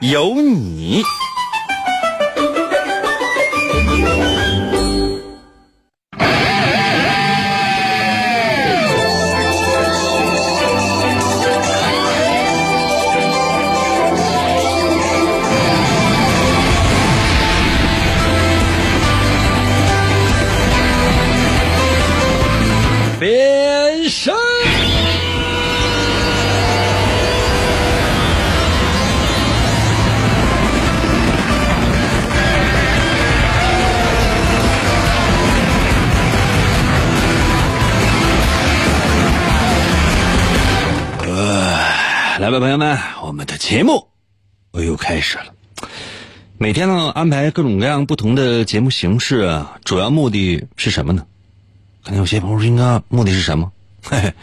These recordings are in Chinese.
有你。朋友们，我们的节目我又开始了。每天呢，安排各种各样不同的节目形式，主要目的是什么呢？可能有些朋友，应该目的是什么？嘿嘿，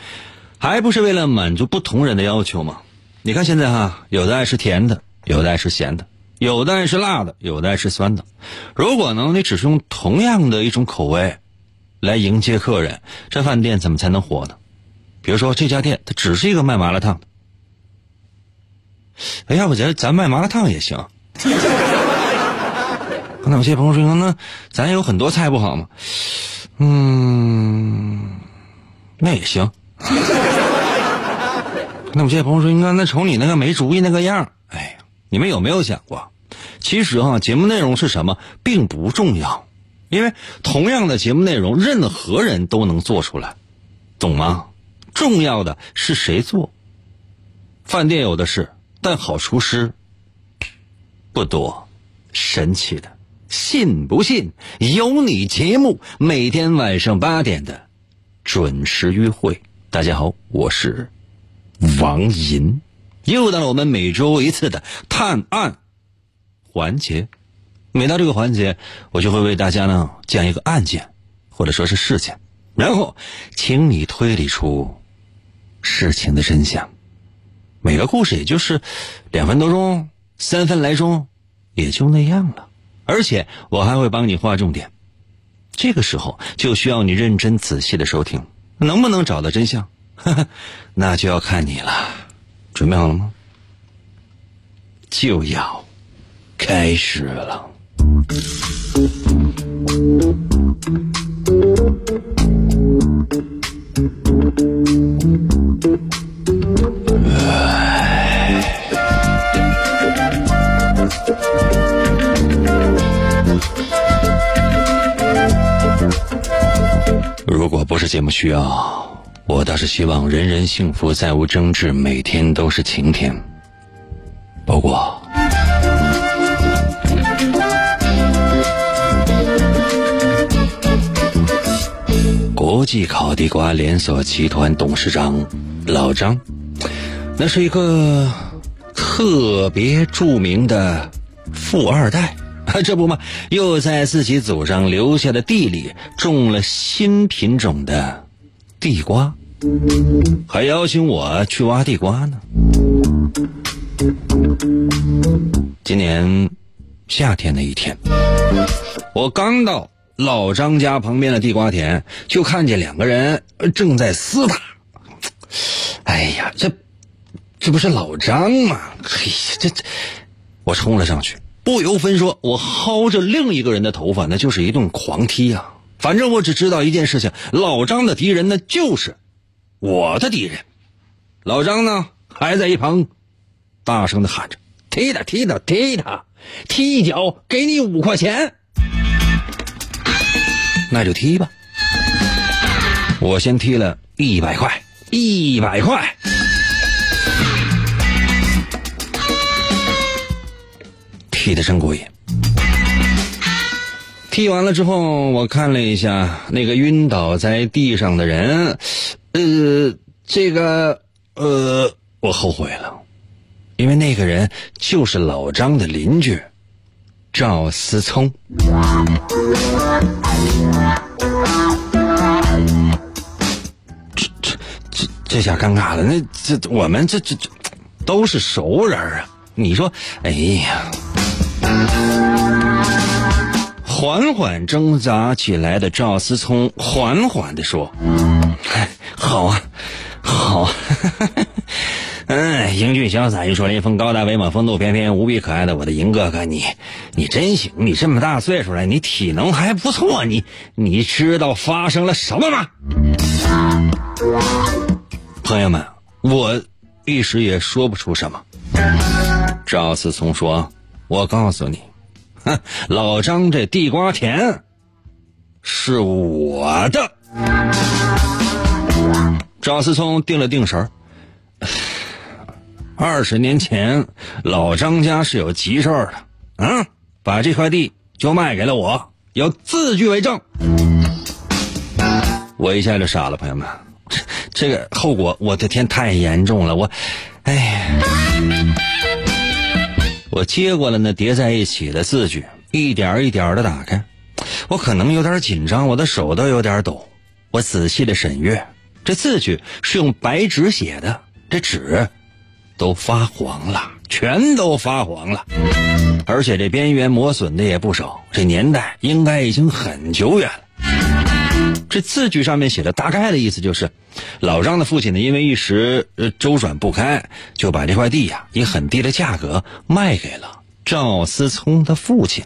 还不是为了满足不同人的要求吗？你看现在哈，有的爱吃甜的，有的爱吃咸的，有的爱吃辣的，有的爱吃酸的。如果呢，你只是用同样的一种口味来迎接客人，这饭店怎么才能火呢？比如说这家店，它只是一个卖麻辣烫的。哎，要不咱咱卖麻辣烫也行。那有些朋友说，那咱有很多菜不好吗？嗯，那也行。那有些朋友说，你看那瞅你那个没主意那个样哎，你们有没有想过？其实哈，节目内容是什么并不重要，因为同样的节目内容，任何人都能做出来，懂吗？重要的是谁做。饭店有的是。但好厨师不多，神奇的，信不信由你。节目每天晚上八点的准时约会。大家好，我是王银，又到了我们每周一次的探案环节。每到这个环节，我就会为大家呢讲一个案件，或者说是事件，然后请你推理出事情的真相。每个故事也就是两分多钟，三分来钟，也就那样了。而且我还会帮你画重点，这个时候就需要你认真仔细的收听，能不能找到真相，那就要看你了。准备好了吗？就要开始了。如果不是节目需要，我倒是希望人人幸福，再无争执，每天都是晴天。不过，季烤地瓜连锁集团董事长老张，那是一个特别著名的富二代啊。这不嘛，又在自己祖上留下的地里种了新品种的地瓜，还邀请我去挖地瓜呢。今年夏天的一天，我刚到老张家旁边的地瓜田，就看见两个人正在厮打。哎呀，这这不是老张吗？嘿呀，这这，我冲了上去。不由分说，我薅着另一个人的头发，那就是一顿狂踢呀！反正我只知道一件事情：老张的敌人呢，就是我的敌人。老张呢，还在一旁大声的喊着：“踢他，踢他，踢他！踢一脚给你五块钱。”那就踢吧。我先踢了一百块，一百块。踢的真过瘾。踢完了之后，我看了一下那个晕倒在地上的人，呃，这个呃，我后悔了，因为那个人就是老张的邻居赵思聪。这下尴尬了，那这我们这这这都是熟人啊！你说，哎呀，缓缓挣扎起来的赵思聪缓缓的说：“好啊，好啊。”嗯，英俊潇洒、玉树临风、高大威猛、风度翩翩、无比可爱的我的银哥哥，你，你真行！你这么大岁数了，你体能还不错，你，你知道发生了什么吗？朋友们，我一时也说不出什么。赵思聪说：“我告诉你，哼，老张这地瓜田是我的。”赵思聪定了定神儿。二十年前，老张家是有急事儿的，嗯，把这块地就卖给了我，有字据为证。我一下就傻了，朋友们，这个后果，我的天，太严重了！我，哎，我接过了那叠在一起的字据，一点一点的打开，我可能有点紧张，我的手都有点抖。我仔细的审阅，这字据是用白纸写的，这纸。都发黄了，全都发黄了，而且这边缘磨损的也不少，这年代应该已经很久远了。这字据上面写的大概的意思就是，老张的父亲呢，因为一时周转不开，就把这块地呀以很低的价格卖给了赵思聪的父亲。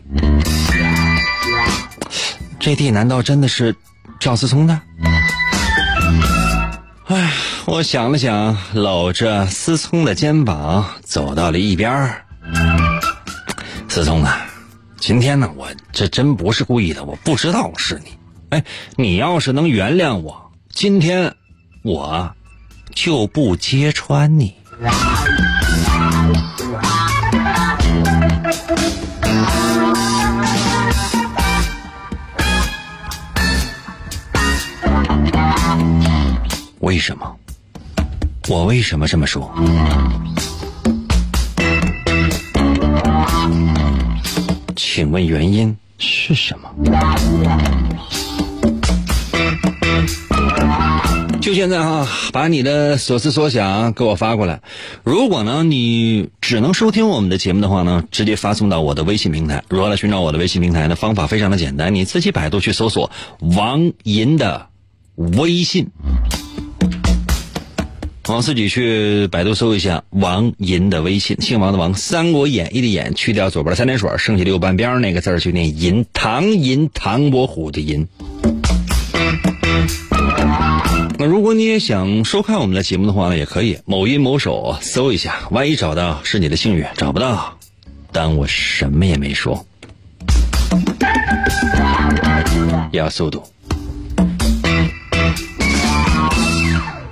这地难道真的是赵思聪的？哎。我想了想，搂着思聪的肩膀走到了一边儿。思聪啊，今天呢，我这真不是故意的，我不知道是你。哎，你要是能原谅我，今天我就不揭穿你。为什么？我为什么这么说？请问原因是什么？就现在哈，把你的所思所想给我发过来。如果呢，你只能收听我们的节目的话呢，直接发送到我的微信平台。如何来寻找我的微信平台呢？方法非常的简单，你自己百度去搜索王银的微信。我自己去百度搜一下王银的微信，姓王的王，《三国演义》的演，去掉左边的三点水，剩下右半边那个字就念银，唐银，唐伯虎的银。那如果你也想收看我们的节目的话呢，也可以某音某手搜一下，万一找到是你的幸运，找不到，当我什么也没说。要速度。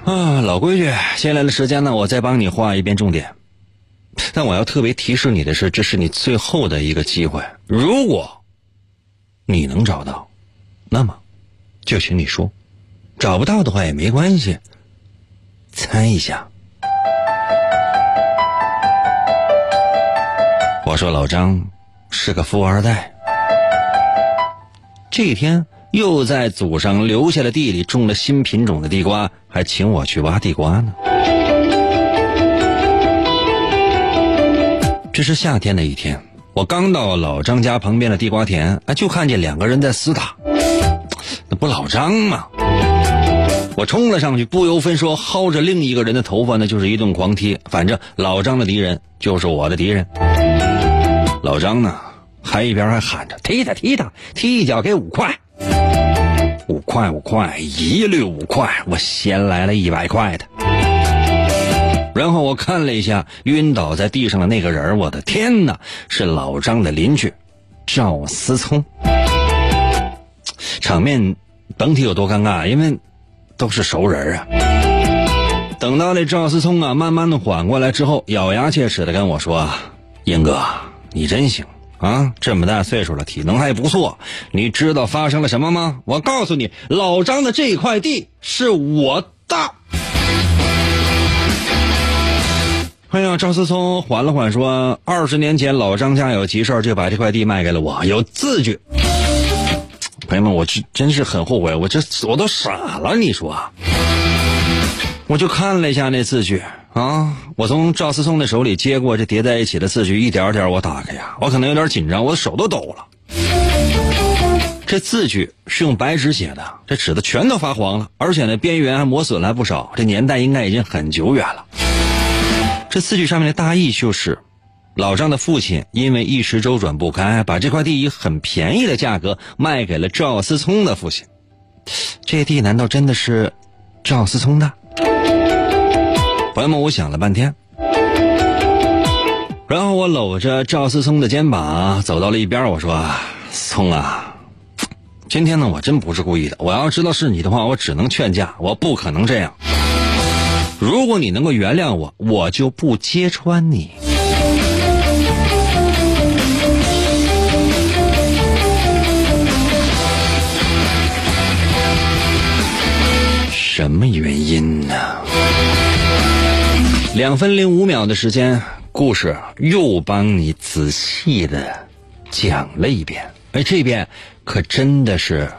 啊，老规矩，接下来的时间呢，我再帮你画一遍重点。但我要特别提示你的是，这是你最后的一个机会。如果你能找到，那么就请你说；找不到的话也没关系，猜一下。我说老张是个富二代。这一天。又在祖上留下的地里种了新品种的地瓜，还请我去挖地瓜呢。这是夏天的一天，我刚到老张家旁边的地瓜田，啊，就看见两个人在厮打，那不老张吗？我冲了上去，不由分说薅着另一个人的头发，那就是一顿狂踢。反正老张的敌人就是我的敌人。老张呢，还一边还喊着踢他踢他，踢一脚给五块。五块五块，一律五块。我先来了一百块的，然后我看了一下晕倒在地上的那个人，我的天哪，是老张的邻居赵思聪。场面甭提有多尴尬，因为都是熟人啊。等到那赵思聪啊慢慢的缓过来之后，咬牙切齿的跟我说：“英哥，你真行。”啊，这么大岁数了，体能还不错。你知道发生了什么吗？我告诉你，老张的这块地是我的。哎呀，赵思聪缓了缓说：“二十年前老张家有急事就把这块地卖给了我，有字据。”朋友们，我真真是很后悔，我这我都傻了。你说，我就看了一下那字据啊，我从赵思聪的手里接过这叠在一起的字据，一点点我打开呀，我可能有点紧张，我的手都抖了。这字据是用白纸写的，这纸的全都发黄了，而且呢边缘还磨损了不少，这年代应该已经很久远了。这字据上面的大意就是，老张的父亲因为一时周转不开，把这块地以很便宜的价格卖给了赵思聪的父亲。这地难道真的是赵思聪的？朋友们，我想了半天，然后我搂着赵思聪的肩膀走到了一边，我说：“聪啊。”今天呢，我真不是故意的。我要知道是你的话，我只能劝架，我不可能这样。如果你能够原谅我，我就不揭穿你。什么原因呢？两分零五秒的时间，故事又帮你仔细的讲了一遍。而，这边可真的是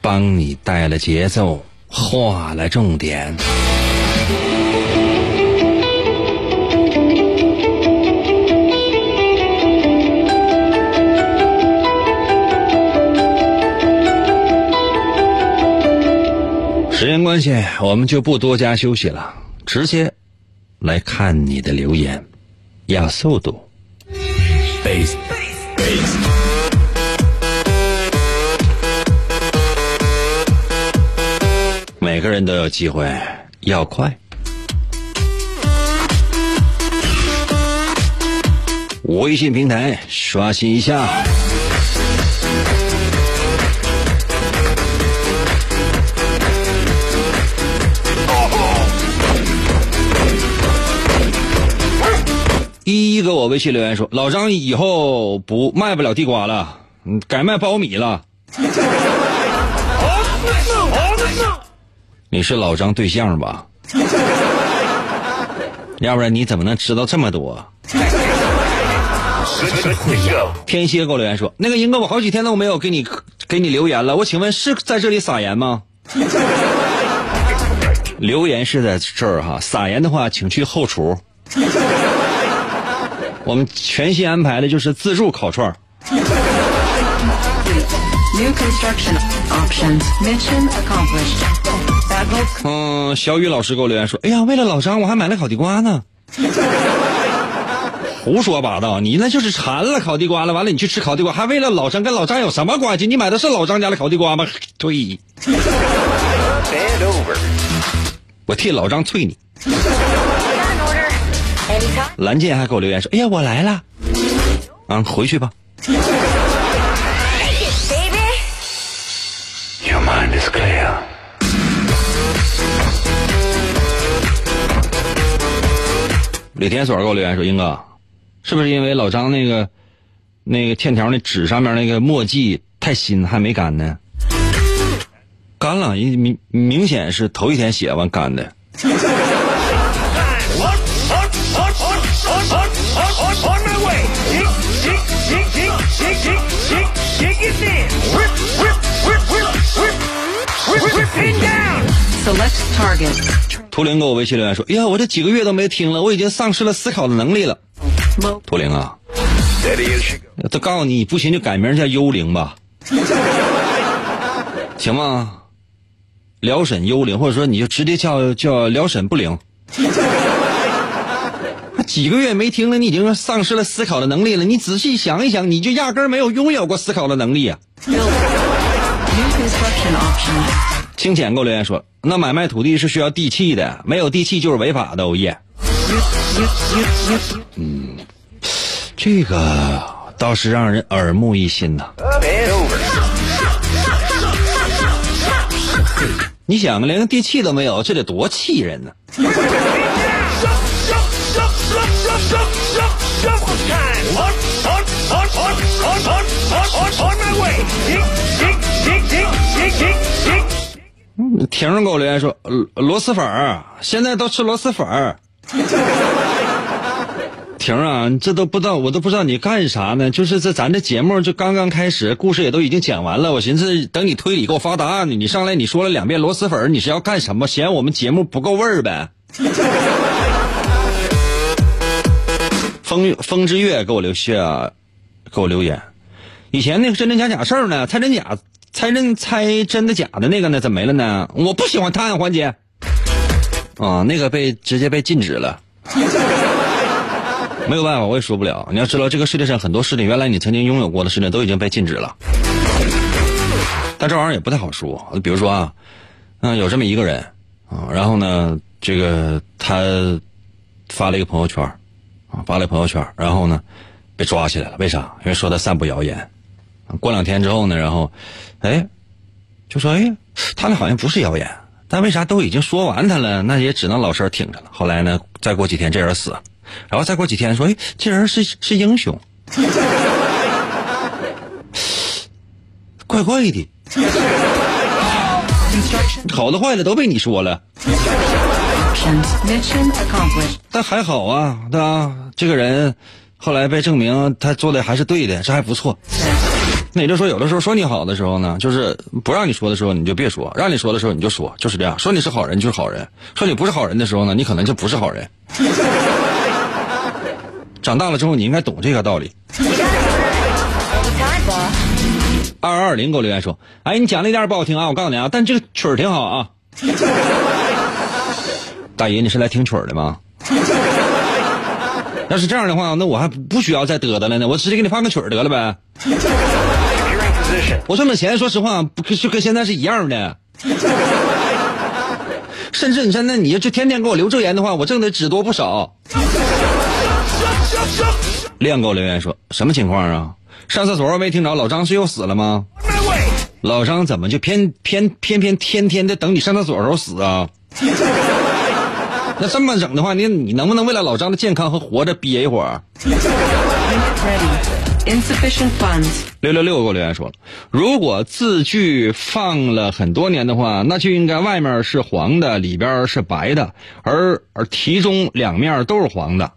帮你带了节奏，画了重点。间关系，我们就不多加休息了，直接来看你的留言，要速度。每个人都有机会，要快。微信平台刷新一下。给我微信留言说：“老张以后不卖不了地瓜了，改卖苞米了。”你是老张对象吧？要不然你怎么能知道这么多？天蝎给我留言说：“那个英哥，我好几天都没有给你给你留言了，我请问是在这里撒盐吗？”留言是在这儿哈，撒盐的话请去后厨。我们全新安排的就是自助烤串儿。嗯，小雨老师给我留言说：“哎呀，为了老张，我还买了烤地瓜呢。” 胡说八道！你那就是馋了烤地瓜了，完了你去吃烤地瓜，还为了老张，跟老张有什么关系？你买的是老张家的烤地瓜吗？对，我替老张啐你。蓝剑还给我留言说：“哎呀，我来了，啊，回去吧。” Your mind is clear. 李天锁给我留言说：“英哥，是不是因为老张那个那个欠条那纸上面那个墨迹太新还没干呢？干了，明明显是头一天写完干的。”图灵给我微信留言说：“哎呀，我这几个月都没听了，我已经丧失了思考的能力了。”图灵啊，都告诉你不行就改名叫幽灵吧，行吗？辽沈幽灵，或者说你就直接叫叫辽沈不灵。几个月没听了，你已经丧失了思考的能力了。你仔细想一想，你就压根儿没有拥有过思考的能力啊！清浅给我留言说：“那买卖土地是需要地契的，没有地契就是违法的。”欧耶。嗯，这个倒是让人耳目一新呐。你想连个地契都没有，这得多气人呢！婷儿给我留言说：“螺蛳粉儿，现在都吃螺蛳粉儿。”婷儿啊，这都不知道，我都不知道你干啥呢。就是这咱这节目就刚刚开始，故事也都已经讲完了。我寻思等你推理给我发答案呢，你上来你说了两遍螺蛳粉，你是要干什么？嫌我们节目不够味儿呗？风风之月给我留下，给我留言。以前那个真真假假事儿呢，猜真假，猜真猜真的假的那个呢，怎么没了呢？我不喜欢探案环节。啊，那个被直接被禁止了。没有办法，我也说不了。你要知道，这个世界上很多事情，原来你曾经拥有过的事情，都已经被禁止了。但这玩意儿也不太好说。比如说啊，嗯，有这么一个人啊，然后呢，这个他发了一个朋友圈发了朋友圈，然后呢，被抓起来了。为啥？因为说他散布谣言。过两天之后呢，然后，哎，就说哎，他那好像不是谣言，但为啥都已经说完他了？那也只能老实挺着了。后来呢，再过几天这人死。然后再过几天说，哎，这人是是英雄，怪怪的，好的坏的都被你说了，但还好啊，对吧？这个人后来被证明他做的还是对的，这还不错。那也就是说，有的时候说你好的时候呢，就是不让你说的时候你就别说，让你说的时候你就说，就是这样。说你是好人就是好人，说你不是好人的时候呢，你可能就不是好人。长大了之后，你应该懂这个道理。二二零给我留言说：“哎，你讲那点不好听啊，我告诉你啊，但这个曲儿挺好啊。”大爷，你是来听曲儿的吗？要是这样的话，那我还不需要再嘚嘚了呢，我直接给你放个曲儿得了呗。我挣的钱，说实话，不就跟现在是一样的。甚至你现在你就天天给我留这言的话，我挣的只多不少。亮给我留言说什么情况啊？上厕所没听着，老张是又死了吗？老张怎么就偏偏偏偏天天的等你上厕所的时候死啊？那这么整的话，你你能不能为了老张的健康和活着憋一会儿？六六六给我留言说了，如果字据放了很多年的话，那就应该外面是黄的，里边是白的，而而题中两面都是黄的。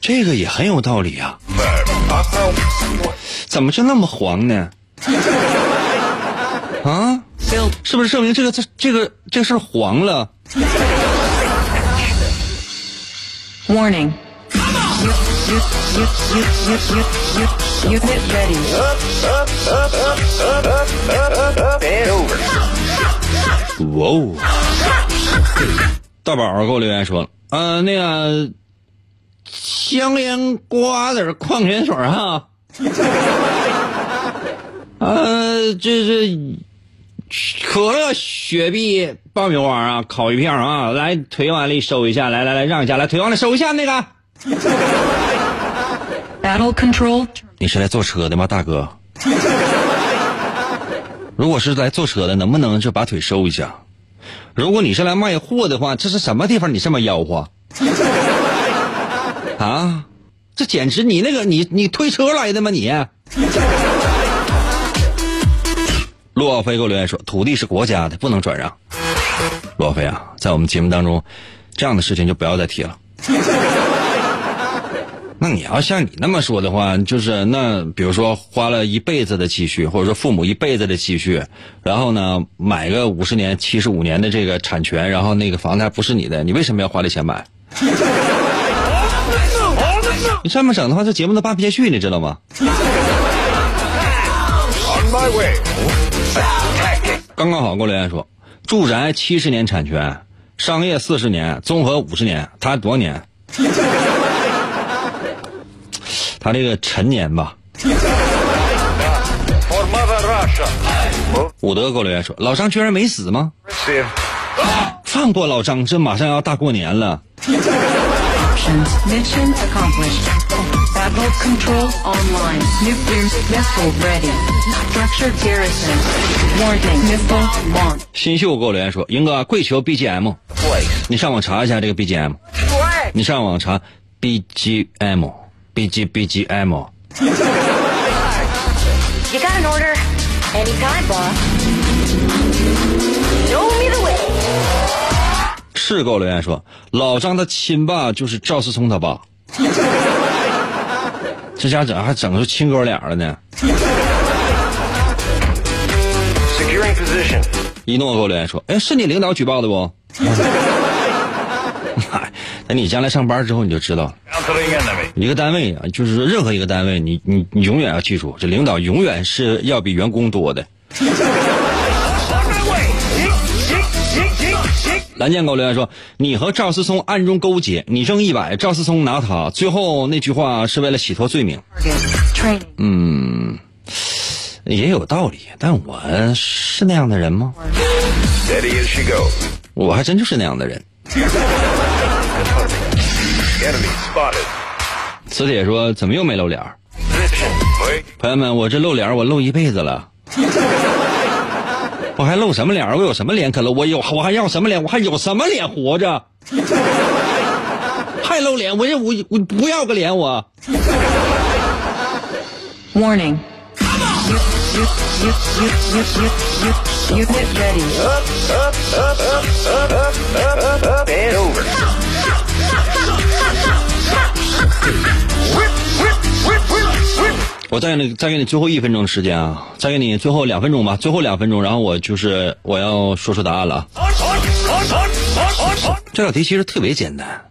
这个也很有道理啊！怎么就那么黄呢？啊？是不是证明这个这这个这事黄了？Warning. Ready. 哇哦！大宝给我留言说了，呃，那个香烟瓜子矿泉水哈，呃，这是可乐、雪碧、爆米花啊，烤鱼片啊，来腿往里收一下，来来来，让一下，来腿往里收一下那个。Battle control，你是来坐车的吗，大哥？如果是来坐车的，能不能就把腿收一下？如果你是来卖货的话，这是什么地方？你这么吆喝 啊？这简直你那个你你推车来的吗？你？陆小飞给我留言说：“土地是国家的，不能转让。”陆小飞啊，在我们节目当中，这样的事情就不要再提了。那你要像你那么说的话，就是那比如说花了一辈子的积蓄，或者说父母一辈子的积蓄，然后呢买个五十年、七十五年的这个产权，然后那个房子还不是你的，你为什么要花这钱买？你这么整的话，这节目都办不下去，你知道吗？刚刚好，给我留言说，住宅七十年产权，商业四十年，综合五十年，他多少年？他这个陈年吧。伍德给我留言说：“老张居然没死吗？放过老张，这马上要大过年了。”新秀给我留言说：“英哥，跪求 BGM，你上网查一下这个 BGM，你上网查 BGM。” B G B G M。是给我留言说，老张他亲爸就是赵思聪他爸，这家整还整出亲哥俩了呢。一诺给我留言说，哎，是你领导举报的不？哎，等你将来上班之后你就知道了。一个单位啊，就是说任何一个单位，你你你永远要记住，这领导永远是要比员工多的。蓝建给我留言说，你和赵思聪暗中勾结，你挣一百，赵思聪拿他，最后那句话是为了洗脱罪名。嗯，也有道理，但我是那样的人吗.我还真就是那样的人。磁铁说，怎么又没露脸.朋友们，我这露脸我露一辈子了，我还露什么脸？我有什么脸可露？我有我还要什么脸？我还有什么脸活着？还露脸？我这我我不要个脸我。Warning。我再给你再给你最后一分钟的时间啊，再给你最后两分钟吧，最后两分钟，然后我就是我要说出答案了.这道题其实特别简单，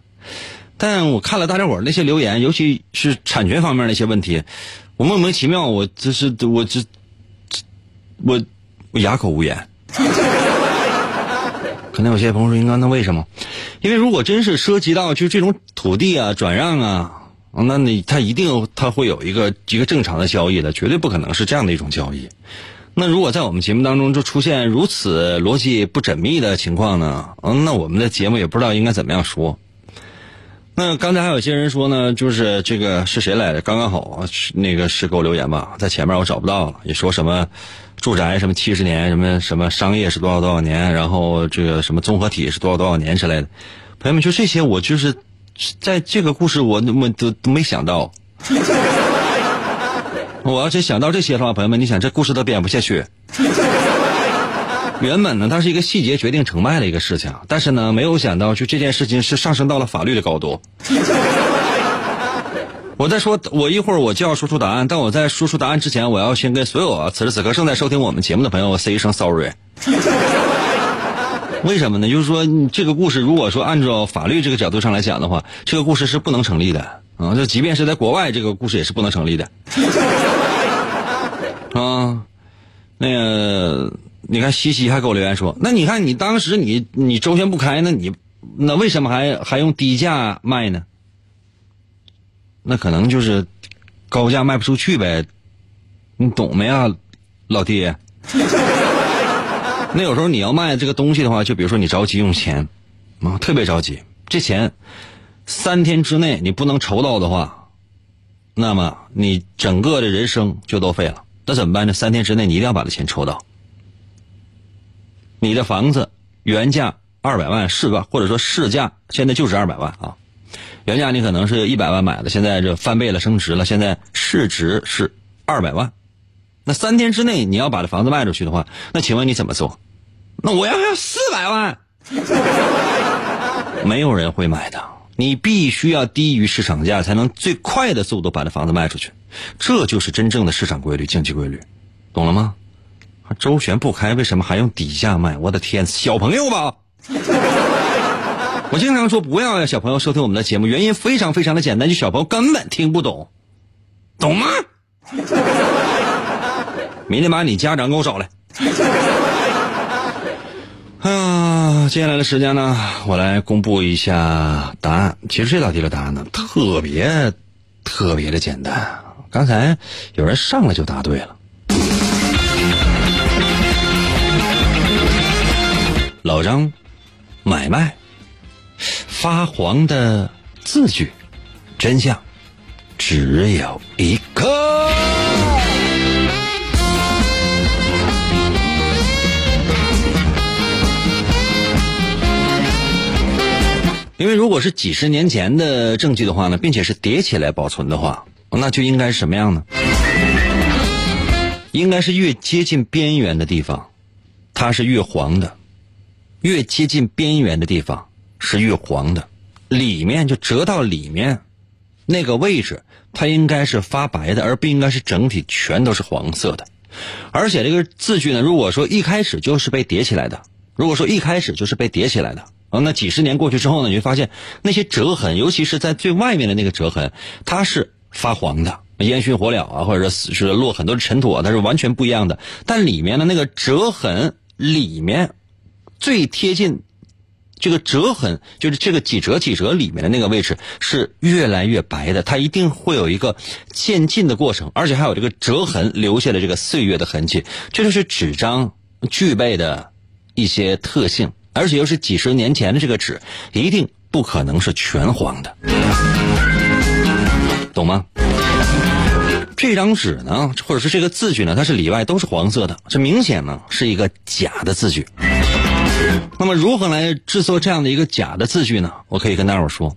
但我看了大家伙儿那些留言，尤其是产权方面的一些问题，我莫名其妙，我这是我这这我我哑口无言。可能有些朋友说，应该那为什么？因为如果真是涉及到就是这种土地啊转让啊，那你他一定他会有一个一个正常的交易的，绝对不可能是这样的一种交易。那如果在我们节目当中就出现如此逻辑不缜密的情况呢？嗯，那我们的节目也不知道应该怎么样说。那刚才还有些人说呢，就是这个是谁来的？刚刚好，那个是给我留言吧，在前面我找不到了，也说什么住宅什么七十年，什么什么商业是多少多少年，然后这个什么综合体是多少多少年之类的。朋友们，就这些，我就是在这个故事我我都都没想到。我要是想到这些的话，朋友们，你想这故事都编不下去。原本呢，它是一个细节决定成败的一个事情，但是呢，没有想到就这件事情是上升到了法律的高度。我在说，我一会儿我就要说出答案，但我在说出答案之前，我要先跟所有啊此时此刻正在收听我们节目的朋友 say 一声 sorry。为什么呢？就是说，这个故事如果说按照法律这个角度上来讲的话，这个故事是不能成立的啊！就即便是在国外，这个故事也是不能成立的 啊。那个，你看西西还给我留言说，那你看你当时你你周旋不开，那你那为什么还还用低价卖呢？那可能就是高价卖不出去呗，你懂没啊，老弟？那有时候你要卖这个东西的话，就比如说你着急用钱，啊，特别着急，这钱三天之内你不能筹到的话，那么你整个的人生就都废了。那怎么办呢？三天之内你一定要把这钱筹到。你的房子原价二百万市吧，或者说市价现在就是二百万啊，原价你可能是一百万买的，现在这翻倍了升值了，现在市值是二百万。那三天之内你要把这房子卖出去的话，那请问你怎么做？那我要要四百万，没有人会买的。你必须要低于市场价，才能最快的速度把这房子卖出去。这就是真正的市场规律、经济规律，懂了吗？周旋不开，为什么还用底价卖？我的天，小朋友吧！我经常说不要让小朋友收听我们的节目，原因非常非常的简单，就小朋友根本听不懂，懂吗？明天把你家长给我找来。啊，接下来的时间呢，我来公布一下答案。其实这道题的答案呢，特别特别的简单。刚才有人上来就答对了。老张，买卖，发黄的字据，真相只有一个。因为如果是几十年前的证据的话呢，并且是叠起来保存的话，那就应该是什么样呢？应该是越接近边缘的地方，它是越黄的；越接近边缘的地方，是越黄的，里面就折到里面那个位置，它应该是发白的，而不应该是整体全都是黄色的。而且这个字句呢，如果说一开始就是被叠起来的，如果说一开始就是被叠起来的，啊，那几十年过去之后呢，你会发现那些折痕，尤其是在最外面的那个折痕，它是发黄的，烟熏火燎啊，或者是是落很多的尘土啊，它是完全不一样的。但里面的那个折痕里面最贴近。这个折痕就是这个几折几折里面的那个位置是越来越白的，它一定会有一个渐进的过程，而且还有这个折痕留下的这个岁月的痕迹，这就是纸张具备的一些特性，而且又是几十年前的这个纸，一定不可能是全黄的，懂吗？这张纸呢，或者是这个字据呢，它是里外都是黄色的，这明显呢是一个假的字据。那么如何来制作这样的一个假的字据呢？我可以跟大伙说，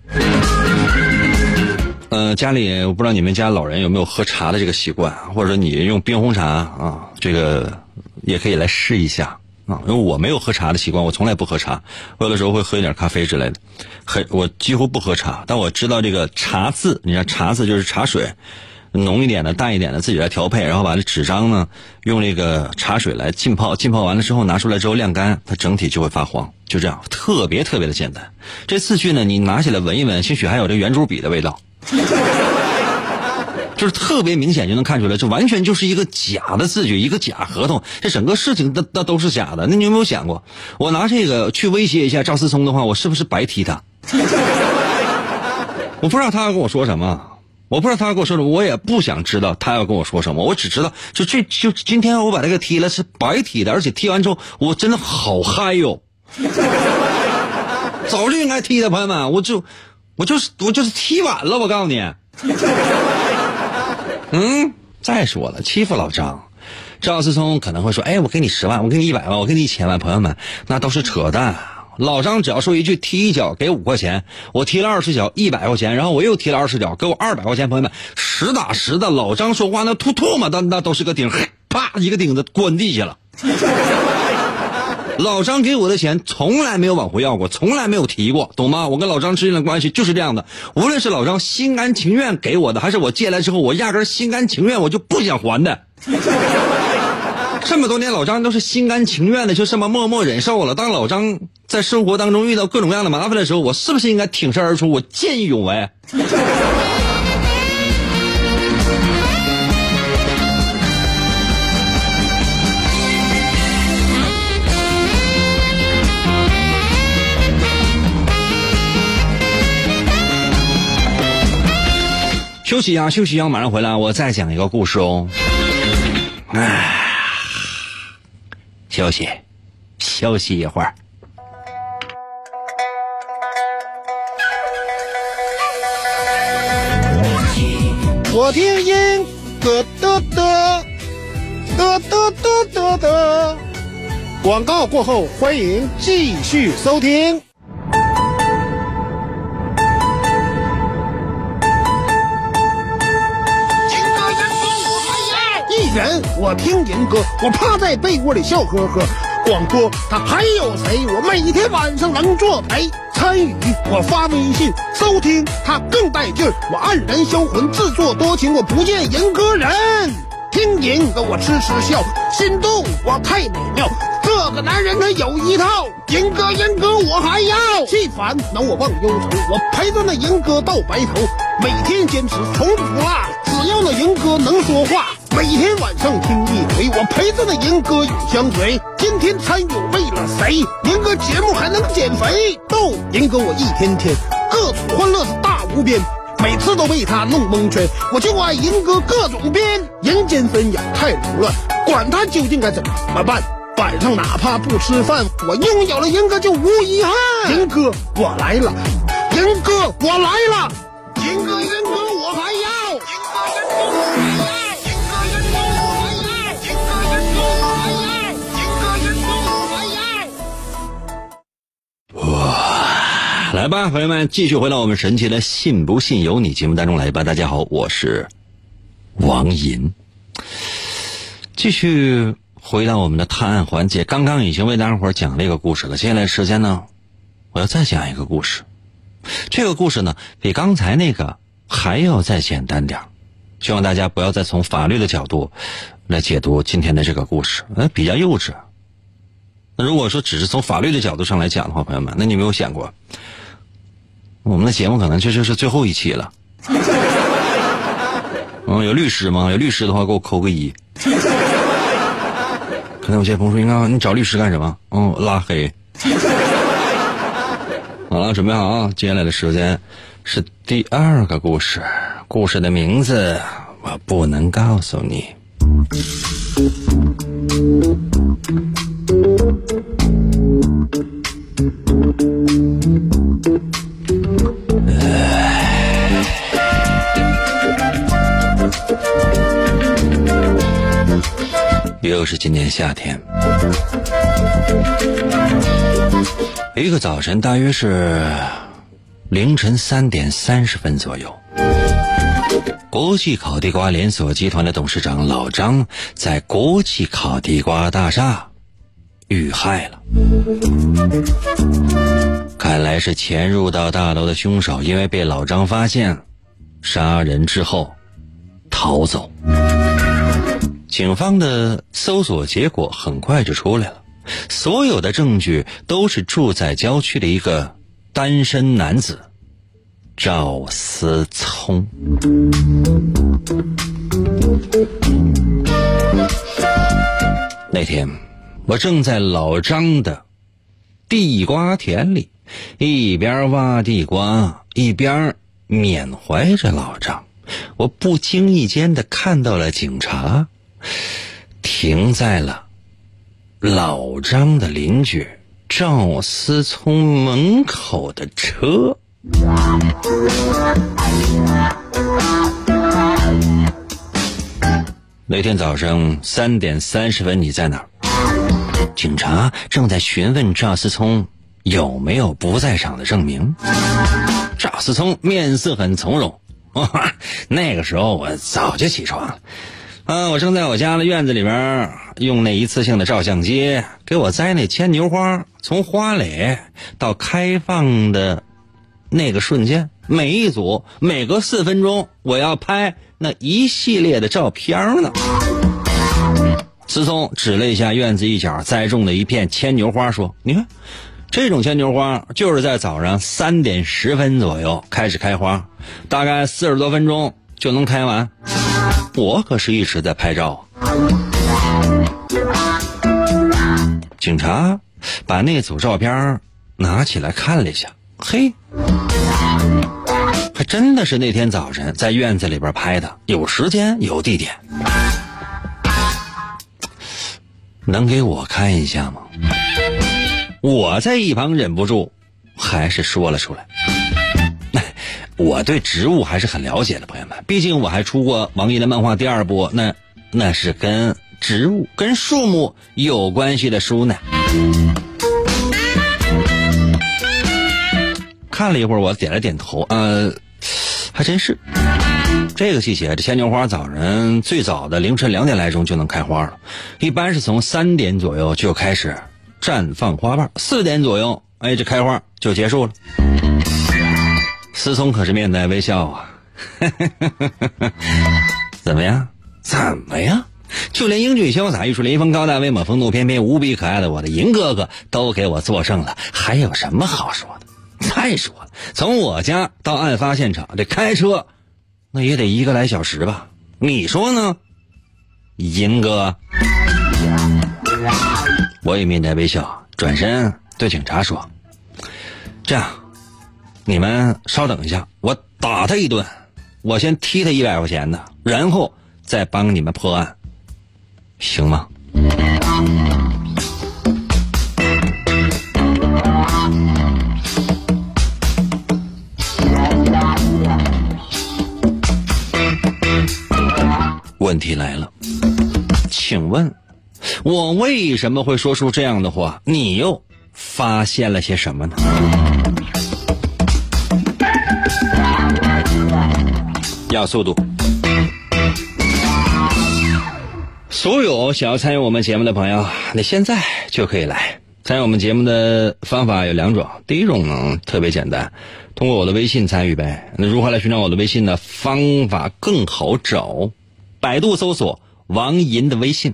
呃，家里我不知道你们家老人有没有喝茶的这个习惯，或者说你用冰红茶啊，这个也可以来试一下啊。因为我没有喝茶的习惯，我从来不喝茶，有的时候会喝一点咖啡之类的，很我几乎不喝茶。但我知道这个茶字，你看茶字就是茶水。浓一点的、淡一点的，自己来调配，然后把这纸张呢用这个茶水来浸泡，浸泡完了之后拿出来之后晾干，它整体就会发黄，就这样，特别特别的简单。这字句呢，你拿起来闻一闻，兴许还有这圆珠笔的味道，就是特别明显就能看出来，这完全就是一个假的字句，一个假合同，这整个事情都都都是假的。那你有没有想过，我拿这个去威胁一下赵思聪的话，我是不是白踢他？我不知道他要跟我说什么。我不知道他要跟我说什么，我也不想知道他要跟我说什么。我只知道，就这就今天我把这个踢了是白踢的，而且踢完之后我真的好嗨哟！早就应该踢的，朋友们，我就我就是我就是踢晚了，我告诉你。嗯，再说了，欺负老张，赵思聪可能会说：“哎，我给你十万，我给你一百万，我给你一千万。”朋友们，那都是扯淡。老张只要说一句踢一脚给五块钱，我踢了二十脚一百块钱，然后我又踢了二十脚给我二百块钱。朋友们，实打实的，老张说话那吐吐嘛，那那都是个钉，啪一个钉子滚地下了。老张给我的钱从来没有往回要过，从来没有提过，懂吗？我跟老张之间的关系就是这样的，无论是老张心甘情愿给我的，还是我借来之后我压根心甘情愿我就不想还的。这么多年，老张都是心甘情愿的，就这么默默忍受了。当老张在生活当中遇到各种各样的麻烦的时候，我是不是应该挺身而出？我见义勇为。休息啊，休息啊，马上回来，我再讲一个故事哦。哎。休息，休息一会儿。我听音歌的的的的的的的。广告过后，欢迎继续收听。人，我听银歌，我趴在被窝里笑呵呵。广播，他还有谁？我每天晚上能作陪参与，我发微信收听，他更带劲儿。我黯然销魂，自作多情，我不见银歌人。听银歌，我痴痴笑，心动，我太美妙。这个男人他有一套，银哥银哥我还要。气烦恼我忘忧愁，我陪着那银哥到白头，每天坚持从不落。只要那银哥能说话。每天晚上听一回，我陪着那银哥永相随。今天参与为了谁？银哥节目还能减肥？逗银哥我一天天各种欢乐是大无边，每次都被他弄蒙圈。我就爱银哥各种编，人间纷扰太凌乱，管他究竟该怎么办。晚上哪怕不吃饭，我拥有了银哥就无遗憾。银哥我来了，银哥我来了，银哥银哥来吧，朋友们，继续回到我们神奇的“信不信由你”节目当中来吧。大家好，我是王银。继续回到我们的探案环节，刚刚已经为大家伙讲了一个故事了。接下来时间呢，我要再讲一个故事。这个故事呢，比刚才那个还要再简单点儿希望大家不要再从法律的角度来解读今天的这个故事，呃，比较幼稚。那如果说只是从法律的角度上来讲的话，朋友们，那你有没有想过，我们的节目可能这就是最后一期了？嗯，有律师吗？有律师的话，给我扣个一。可能有些朋友说：“应该你找律师干什么？”嗯，拉黑。好了，准备好啊！接下来的时间是第二个故事，故事的名字我不能告诉你。又是今年夏天，一个早晨，大约是凌晨三点三十分左右，国际烤地瓜连锁集团的董事长老张在国际烤地瓜大厦遇害了。看来是潜入到大楼的凶手，因为被老张发现，杀人之后逃走。警方的搜索结果很快就出来了，所有的证据都是住在郊区的一个单身男子赵思聪。那天，我正在老张的地瓜田里，一边挖地瓜一边缅怀着老张。我不经意间的看到了警察。停在了老张的邻居赵思聪门口的车。那天早上三点三十分，你在哪儿？警察正在询问赵思聪有没有不在场的证明。赵思聪面色很从容。那个时候我早就起床了。嗯，我正在我家的院子里边用那一次性的照相机给我摘那牵牛花，从花蕾到开放的那个瞬间，每一组每隔四分钟我要拍那一系列的照片呢。思聪指了一下院子一角栽种的一片牵牛花，说：“你看，这种牵牛花就是在早上三点十分左右开始开花，大概四十多分钟就能开完。”我可是一直在拍照。警察把那组照片拿起来看了一下，嘿，还真的是那天早晨在院子里边拍的，有时间有地点。能给我看一下吗？我在一旁忍不住，还是说了出来。我对植物还是很了解的，朋友们。毕竟我还出过王爷的漫画第二部，那那是跟植物、跟树木有关系的书呢。看了一会儿，我点了点头，呃，还真是。这个季节，这牵牛花早晨最早的凌晨两点来钟就能开花了，一般是从三点左右就开始绽放花瓣，四点左右，哎，这开花就结束了。思聪可是面带微笑啊，怎么样？怎么样？就连英俊潇洒、玉树临风、高大威猛、风度翩翩、无比可爱的我的银哥哥都给我作证了，还有什么好说的？再说了，从我家到案发现场，这开车那也得一个来小时吧？你说呢，银哥？我也面带微笑，转身对警察说：“这样。”你们稍等一下，我打他一顿，我先踢他一百块钱的，然后再帮你们破案，行吗？问题来了，请问，我为什么会说出这样的话？你又发现了些什么呢？要速度！所有想要参与我们节目的朋友，你现在就可以来参与我们节目的方法有两种，第一种呢特别简单，通过我的微信参与呗。那如何来寻找我的微信呢？方法更好找，百度搜索王银的微信，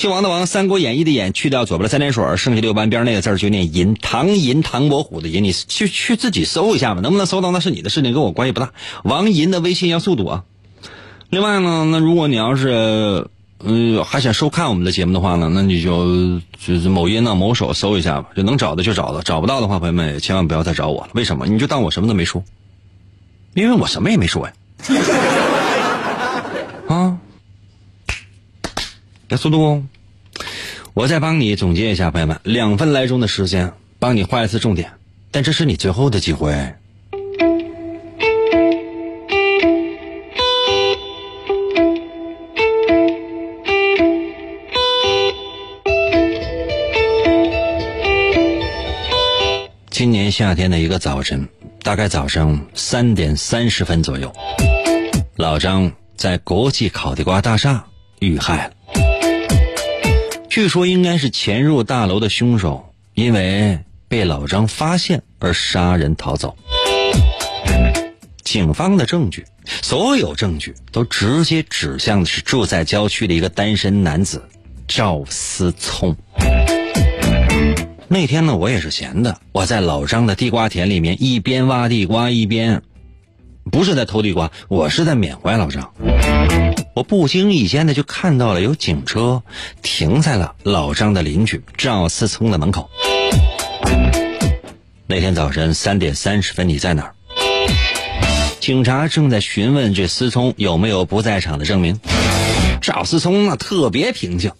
姓王的王，《三国演义》的演，去掉左边的三点水，剩下六半边那个字儿就念银，唐银，唐伯虎的银，你去去自己搜一下吧，能不能搜到那是你的事情，跟我关系不大。王银的微信要速度啊。另外呢，那如果你要是呃还想收看我们的节目的话呢，那你就就是某音呢某手搜一下吧，就能找的就找到，找不到的话，朋友们也千万不要再找我了。为什么？你就当我什么都没说，因为我什么也没说呀。啊，加速度哦！我再帮你总结一下，朋友们，两分来钟的时间帮你画一次重点，但这是你最后的机会。今年夏天的一个早晨，大概早上三点三十分左右，老张在国际烤地瓜大厦遇害了。据说应该是潜入大楼的凶手，因为被老张发现而杀人逃走。警方的证据，所有证据都直接指向的是住在郊区的一个单身男子赵思聪。那天呢，我也是闲的，我在老张的地瓜田里面一边挖地瓜一边，不是在偷地瓜，我是在缅怀老张。我不经意间的就看到了有警车停在了老张的邻居赵思聪的门口。那天早晨三点三十分，你在哪儿？警察正在询问这思聪有没有不在场的证明。赵思聪呢特别平静，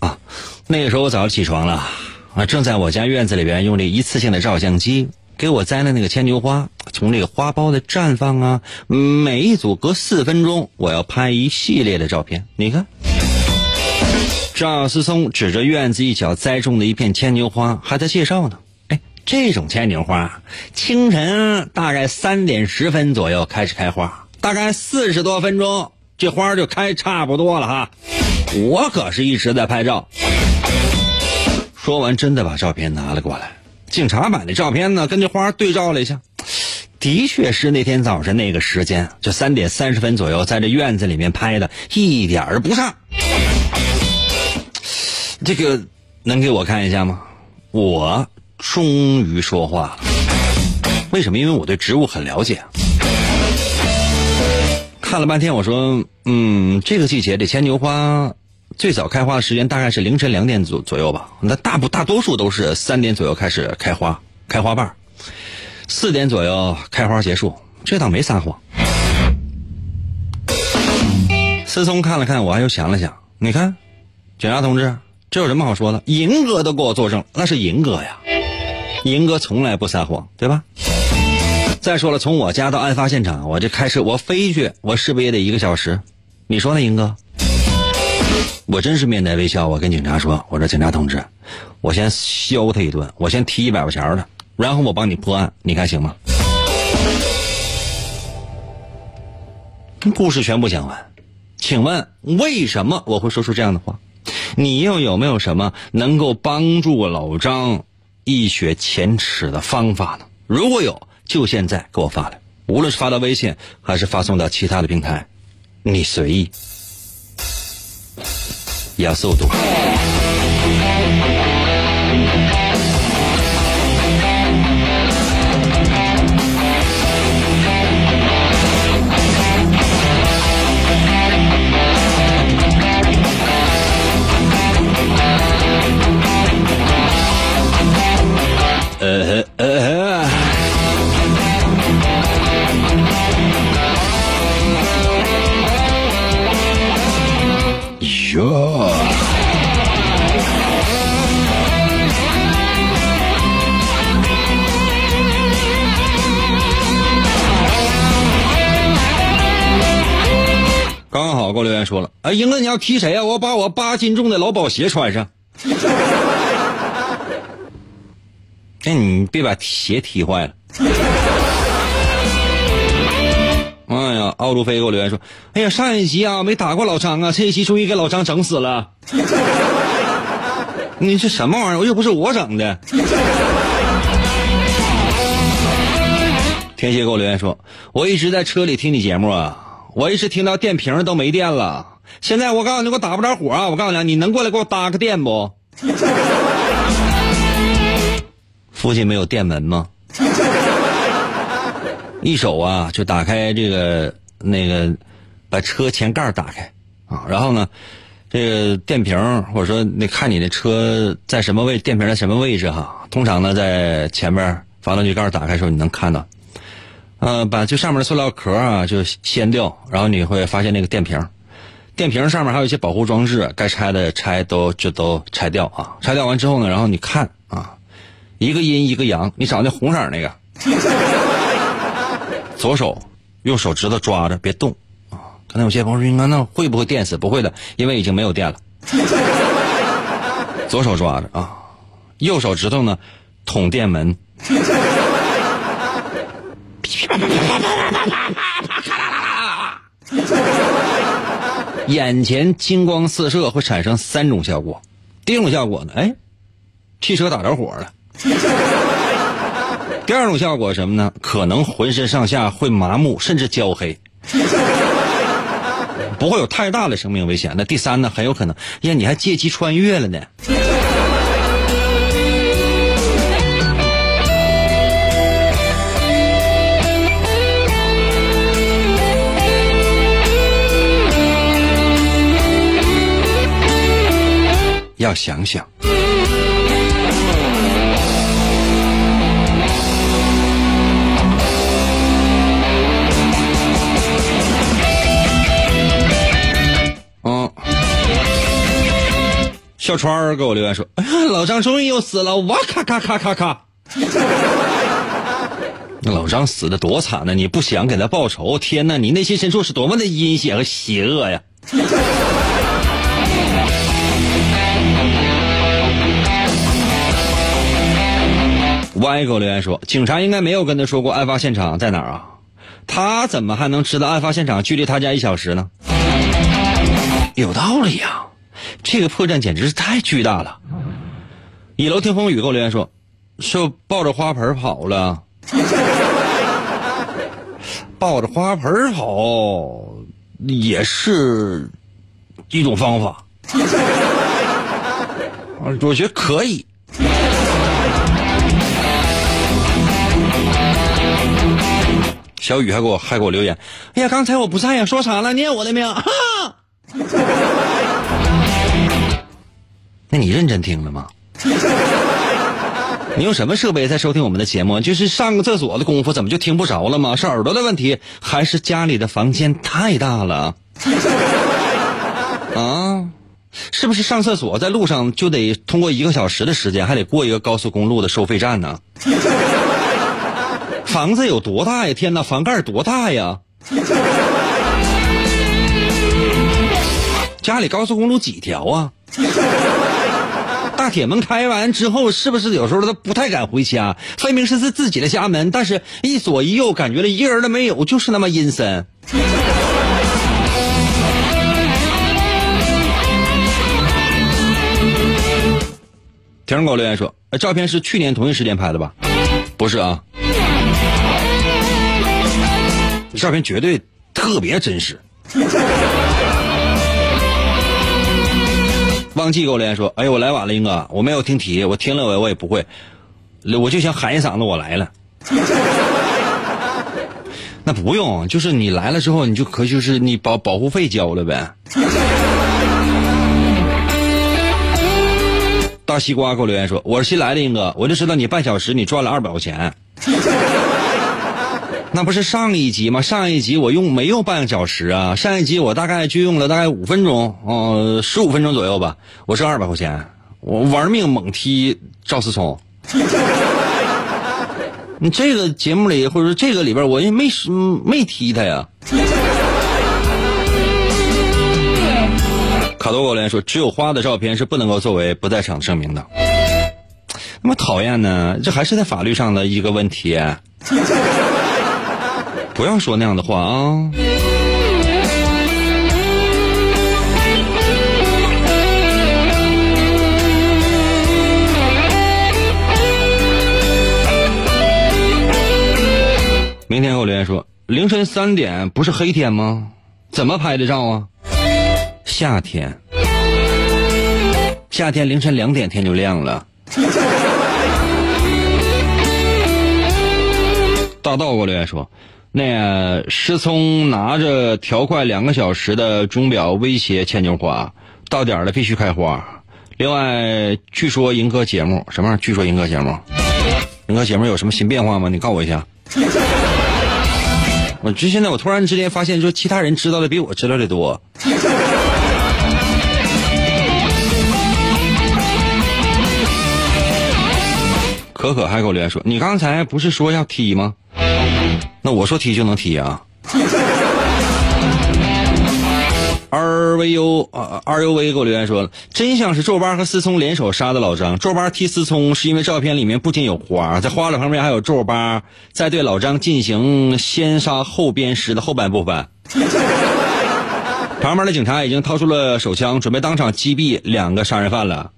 啊，那个时候我早就起床了。啊，正在我家院子里边用这一次性的照相机给我摘了那个牵牛花，从这个花苞的绽放啊，每一组隔四分钟我要拍一系列的照片。你看，赵思聪指着院子一角栽种的一片牵牛花，还在介绍呢。哎，这种牵牛花，清晨大概三点十分左右开始开花，大概四十多分钟，这花就开差不多了哈。我可是一直在拍照。说完，真的把照片拿了过来。警察把那照片呢跟这花对照了一下，的确是那天早晨那个时间，就三点三十分左右，在这院子里面拍的，一点儿不差。这个能给我看一下吗？我终于说话了。为什么？因为我对植物很了解。看了半天，我说，嗯，这个季节这牵牛花。最早开花的时间大概是凌晨两点左左右吧，那大部大多数都是三点左右开始开花，开花瓣四点左右开花结束，这倒没撒谎。思聪看了看我，又想了想，你看，警察同志，这有什么好说的？银哥都给我作证，那是银哥呀，银哥从来不撒谎，对吧？再说了，从我家到案发现场，我这开车我飞去，我是不是也得一个小时？你说呢，银哥？我真是面带微笑，我跟警察说：“我说警察同志，我先削他一顿，我先提一百块钱的，然后我帮你破案，你看行吗？”故事全部讲完，请问为什么我会说出这样的话？你又有没有什么能够帮助老张一雪前耻的方法呢？如果有，就现在给我发来，无论是发到微信还是发送到其他的平台，你随意。要速度。我留言说了，哎，英哥你要踢谁啊？我把我八斤重的劳保鞋穿上。哎，你别把鞋踢坏了。哎呀，奥路飞给我留言说：“哎呀，上一集啊没打过老张啊，这一集终于给老张整死了。你这什么玩意儿？又不是我整的。天蝎给我留言说：“我一直在车里听你节目啊，我一直听到电瓶都没电了。现在我告诉你，我打不着火啊！我告诉你，你能过来给我搭个电不？附近没有电门吗？一手啊就打开这个那个，把车前盖打开啊，然后呢，这个电瓶或者说那看你的车在什么位，电瓶在什么位置哈？通常呢在前面发动机盖打开的时候你能看到。”呃，把这上面的塑料壳啊就掀掉，然后你会发现那个电瓶，电瓶上面还有一些保护装置，该拆的拆都就都拆掉啊。拆掉完之后呢，然后你看啊，一个阴一个阳，你找那红色那个，左手用手指头抓着别动啊。刚才有些朋友说，应该那会不会电死？不会的，因为已经没有电了。左手抓着啊，右手指头呢捅电门。眼前金光四射，会产生三种效果。第一种效果呢，哎，汽车打着火了。第二种效果什么呢？可能浑身上下会麻木，甚至焦黑，不会有太大的生命危险。那第三呢，很有可能，呀，你还借机穿越了呢。要想想。嗯，小川儿给我留言说：“哎呀，老张终于又死了！哇咔咔咔咔咔！那老张死的多惨呢！你不想给他报仇？天哪，你内心深处是多么的阴险和邪恶呀！”歪狗留言说：“警察应该没有跟他说过案发现场在哪儿啊？他怎么还能知道案发现场距离他家一小时呢？有道理呀，这个破绽简直是太巨大了。”一楼听风雨给我留言说：“是抱着花盆跑了，抱着花盆跑也是一种方法，我觉得可以。”小雨还给我还给我留言，哎呀，刚才我不在呀，说啥了？念我的名啊！那你认真听了吗？你用什么设备在收听我们的节目？就是上个厕所的功夫，怎么就听不着了吗？是耳朵的问题，还是家里的房间太大了？啊？是不是上厕所在路上就得通过一个小时的时间，还得过一个高速公路的收费站呢？房子有多大呀？天哪，房盖多大呀？家里高速公路几条啊？大铁门开完之后，是不是有时候他不太敢回家？分明是自自己的家门，但是一左一右，感觉了一个人都没有，就是那么阴森。听狗留言说：“照片是去年同一时间拍的吧？不是啊。”照片绝对特别真实。忘记给我留言说：“哎呦，我来晚了，英哥，我没有听题，我听了我我也不会，我就想喊一嗓子，我来了。那不用，就是你来了之后，你就可就是你保保护费交了呗。”大西瓜给我留言说：“我是新来的，英哥，我就知道你半小时你赚了二百块钱。”那不是上一集吗？上一集我用没用半个小时啊？上一集我大概就用了大概五分钟，哦，十五分钟左右吧。我挣二百块钱，我玩命猛踢赵思聪。你这个节目里或者说这个里边，我也没没踢他呀。卡多狗连说，只有花的照片是不能够作为不在场证明的。那么讨厌呢？这还是在法律上的一个问题。不要说那样的话啊。明天给我留言说凌晨三点不是黑天吗？怎么拍的照啊？夏天。夏天凌晨两点天就亮了。大道给我留言说那个石聪拿着调快两个小时的钟表威胁牵牛花，到点了必须开花。另外，据说银哥节目什么玩意？据说银哥节目，银哥节目有什么新变化吗？你告诉我一下。我这现在我突然之间发现，说其他人知道的比我知道的多。可可还给我留言说：“你刚才不是说要踢吗？那我说踢就能踢啊。”R V U 啊，R U V 给我留言说：“真相是皱巴和思聪联手杀的老张。皱巴踢思聪是因为照片里面不仅有花，在花的旁边还有皱巴在对老张进行先杀后鞭尸的后半部分。旁边的警察已经掏出了手枪，准备当场击毙两个杀人犯了。”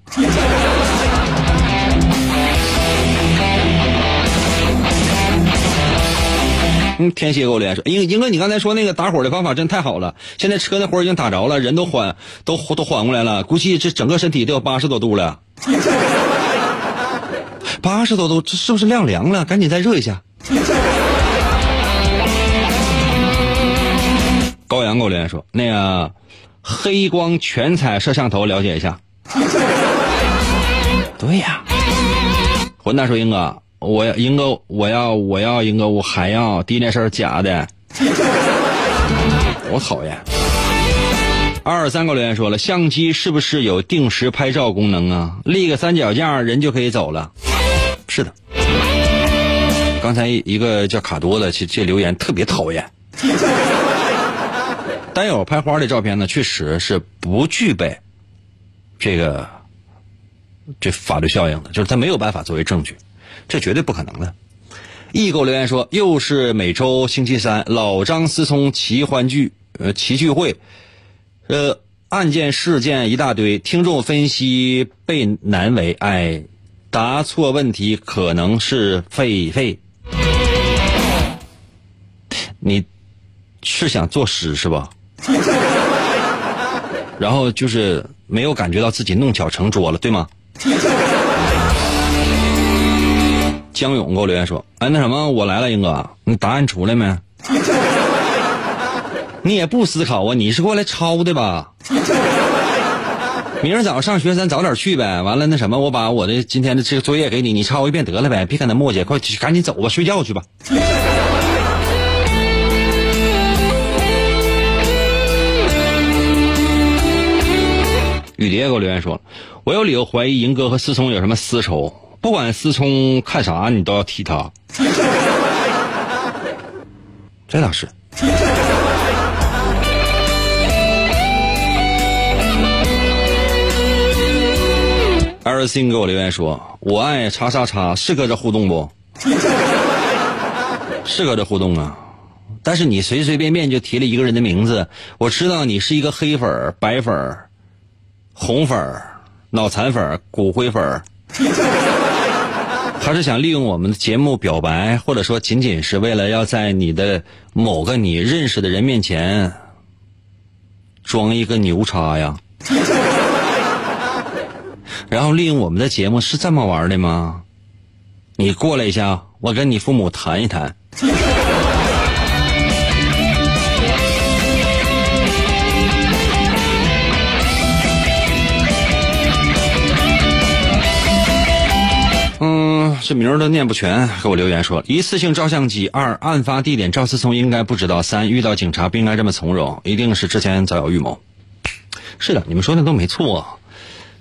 嗯，天蝎给我留言说：“英英哥，你刚才说那个打火的方法真太好了。现在车那火已经打着了，人都缓都都缓过来了，估计这整个身体都有八十多度了。八十多度，这是不是晾凉了？赶紧再热一下。”高阳给我留言说：“那个黑光全彩摄像头了解一下。”对呀，混蛋说英哥。我要英哥，我要我要英哥，我还要第一件事假的，我讨厌。二二三个留言说了，相机是不是有定时拍照功能啊？立个三脚架，人就可以走了。是的。刚才一个叫卡多的，这这留言特别讨厌。单有拍花的照片呢，确实是不具备这个这法律效应的，就是他没有办法作为证据。这绝对不可能的。易购留言说：“又是每周星期三，老张思聪齐欢聚，呃，齐聚会，呃，案件事件一大堆，听众分析被难为，哎，答错问题可能是狒狒。你是想作诗是吧？然后就是没有感觉到自己弄巧成拙了，对吗？”江勇给我留言说：“哎，那什么，我来了，英哥，你答案出来没？你也不思考啊？你是过来抄的吧？明儿早上上学咱早点去呗。完了，那什么，我把我的今天的这个作业给你，你抄一遍得了呗，别跟他磨叽，快去赶紧走吧，睡觉去吧。”雨蝶给我留言说：“我有理由怀疑银哥和思聪有什么私仇。”不管思聪看啥，你都要踢他。这倒是。艾瑞辛给我留言说：“我爱叉叉叉，是搁这互动不？是搁这互动啊！但是你随随便便就提了一个人的名字，我知道你是一个黑粉、白粉、红粉、脑残粉、骨灰粉。”他是想利用我们的节目表白，或者说仅仅是为了要在你的某个你认识的人面前装一个牛叉呀？然后利用我们的节目是这么玩的吗？你过来一下，我跟你父母谈一谈。这名儿都念不全，给我留言说：一次性照相机，二案发地点赵思聪应该不知道，三遇到警察不应该这么从容，一定是之前早有预谋。是的，你们说的都没错。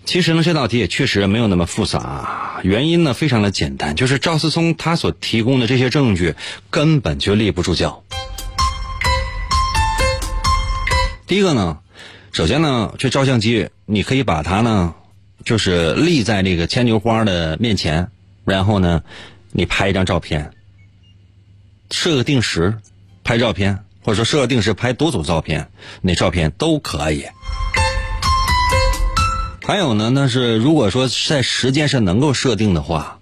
其实呢，这道题也确实没有那么复杂，原因呢非常的简单，就是赵思聪他所提供的这些证据根本就立不住脚。第一个呢，首先呢，这照相机你可以把它呢，就是立在这个牵牛花的面前。然后呢，你拍一张照片，设个定时拍照片，或者说设个定时拍多组照片，那照片都可以。还有呢，那是如果说在时间上能够设定的话，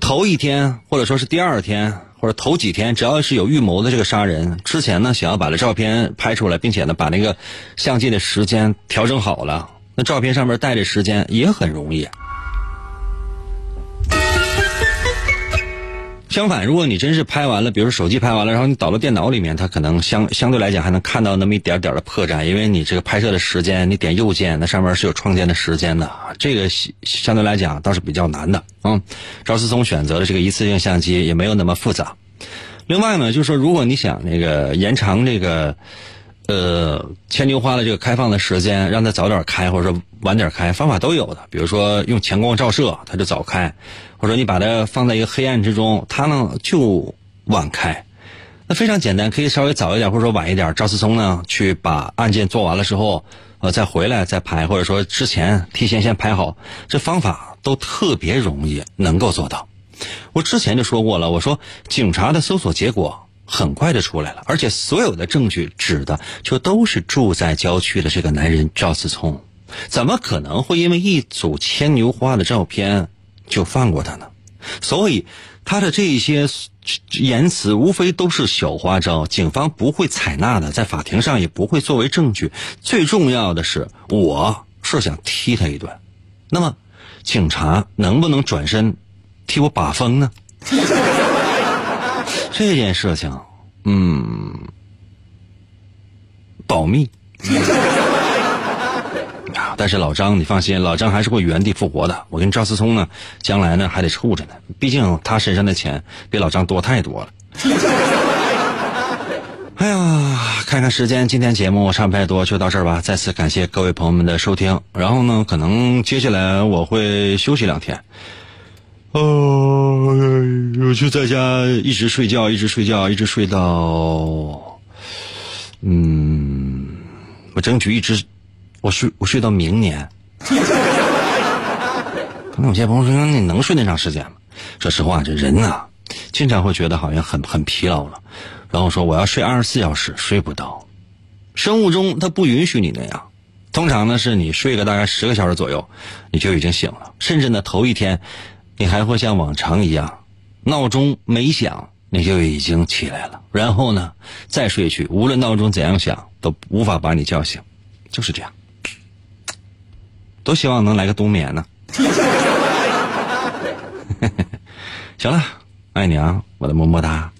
头一天或者说是第二天或者头几天，只要是有预谋的这个杀人，之前呢想要把这照片拍出来，并且呢把那个相机的时间调整好了，那照片上面带着时间也很容易。相反，如果你真是拍完了，比如说手机拍完了，然后你导到电脑里面，它可能相相对来讲还能看到那么一点点的破绽，因为你这个拍摄的时间，你点右键，那上面是有创建的时间的，这个相相对来讲倒是比较难的。嗯，赵思聪选择的这个一次性相机也没有那么复杂。另外呢，就是说，如果你想那个延长这个。呃，牵牛花的这个开放的时间，让它早点开，或者说晚点开，方法都有的。比如说用强光照射，它就早开；或者你把它放在一个黑暗之中，它呢就晚开。那非常简单，可以稍微早一点，或者说晚一点。赵思聪呢去把案件做完了之后，呃，再回来再拍，或者说之前提前先拍好，这方法都特别容易能够做到。我之前就说过了，我说警察的搜索结果。很快就出来了，而且所有的证据指的就都是住在郊区的这个男人赵思聪，怎么可能会因为一组牵牛花的照片就放过他呢？所以他的这些言辞无非都是小花招，警方不会采纳的，在法庭上也不会作为证据。最重要的是，我是想踢他一顿，那么警察能不能转身替我把风呢？这件事情，嗯，保密。但是老张，你放心，老张还是会原地复活的。我跟赵思聪呢，将来呢还得处着呢。毕竟他身上的钱比老张多太多了。哎呀，看看时间，今天节目差不太多，就到这儿吧。再次感谢各位朋友们的收听。然后呢，可能接下来我会休息两天。哦，我就在家一直睡觉，一直睡觉，一直睡到，嗯，我争取一直，我睡我睡到明年。可能有些朋友说，你能睡那长时间吗？说实话，这人啊，经常会觉得好像很很疲劳了，然后说我要睡二十四小时，睡不到。生物钟它不允许你那样，通常呢是你睡个大概十个小时左右，你就已经醒了，甚至呢头一天。你还会像往常一样，闹钟没响你就已经起来了，然后呢再睡去，无论闹钟怎样响都无法把你叫醒，就是这样。多希望能来个冬眠呢。行了，爱你啊，我的么么哒。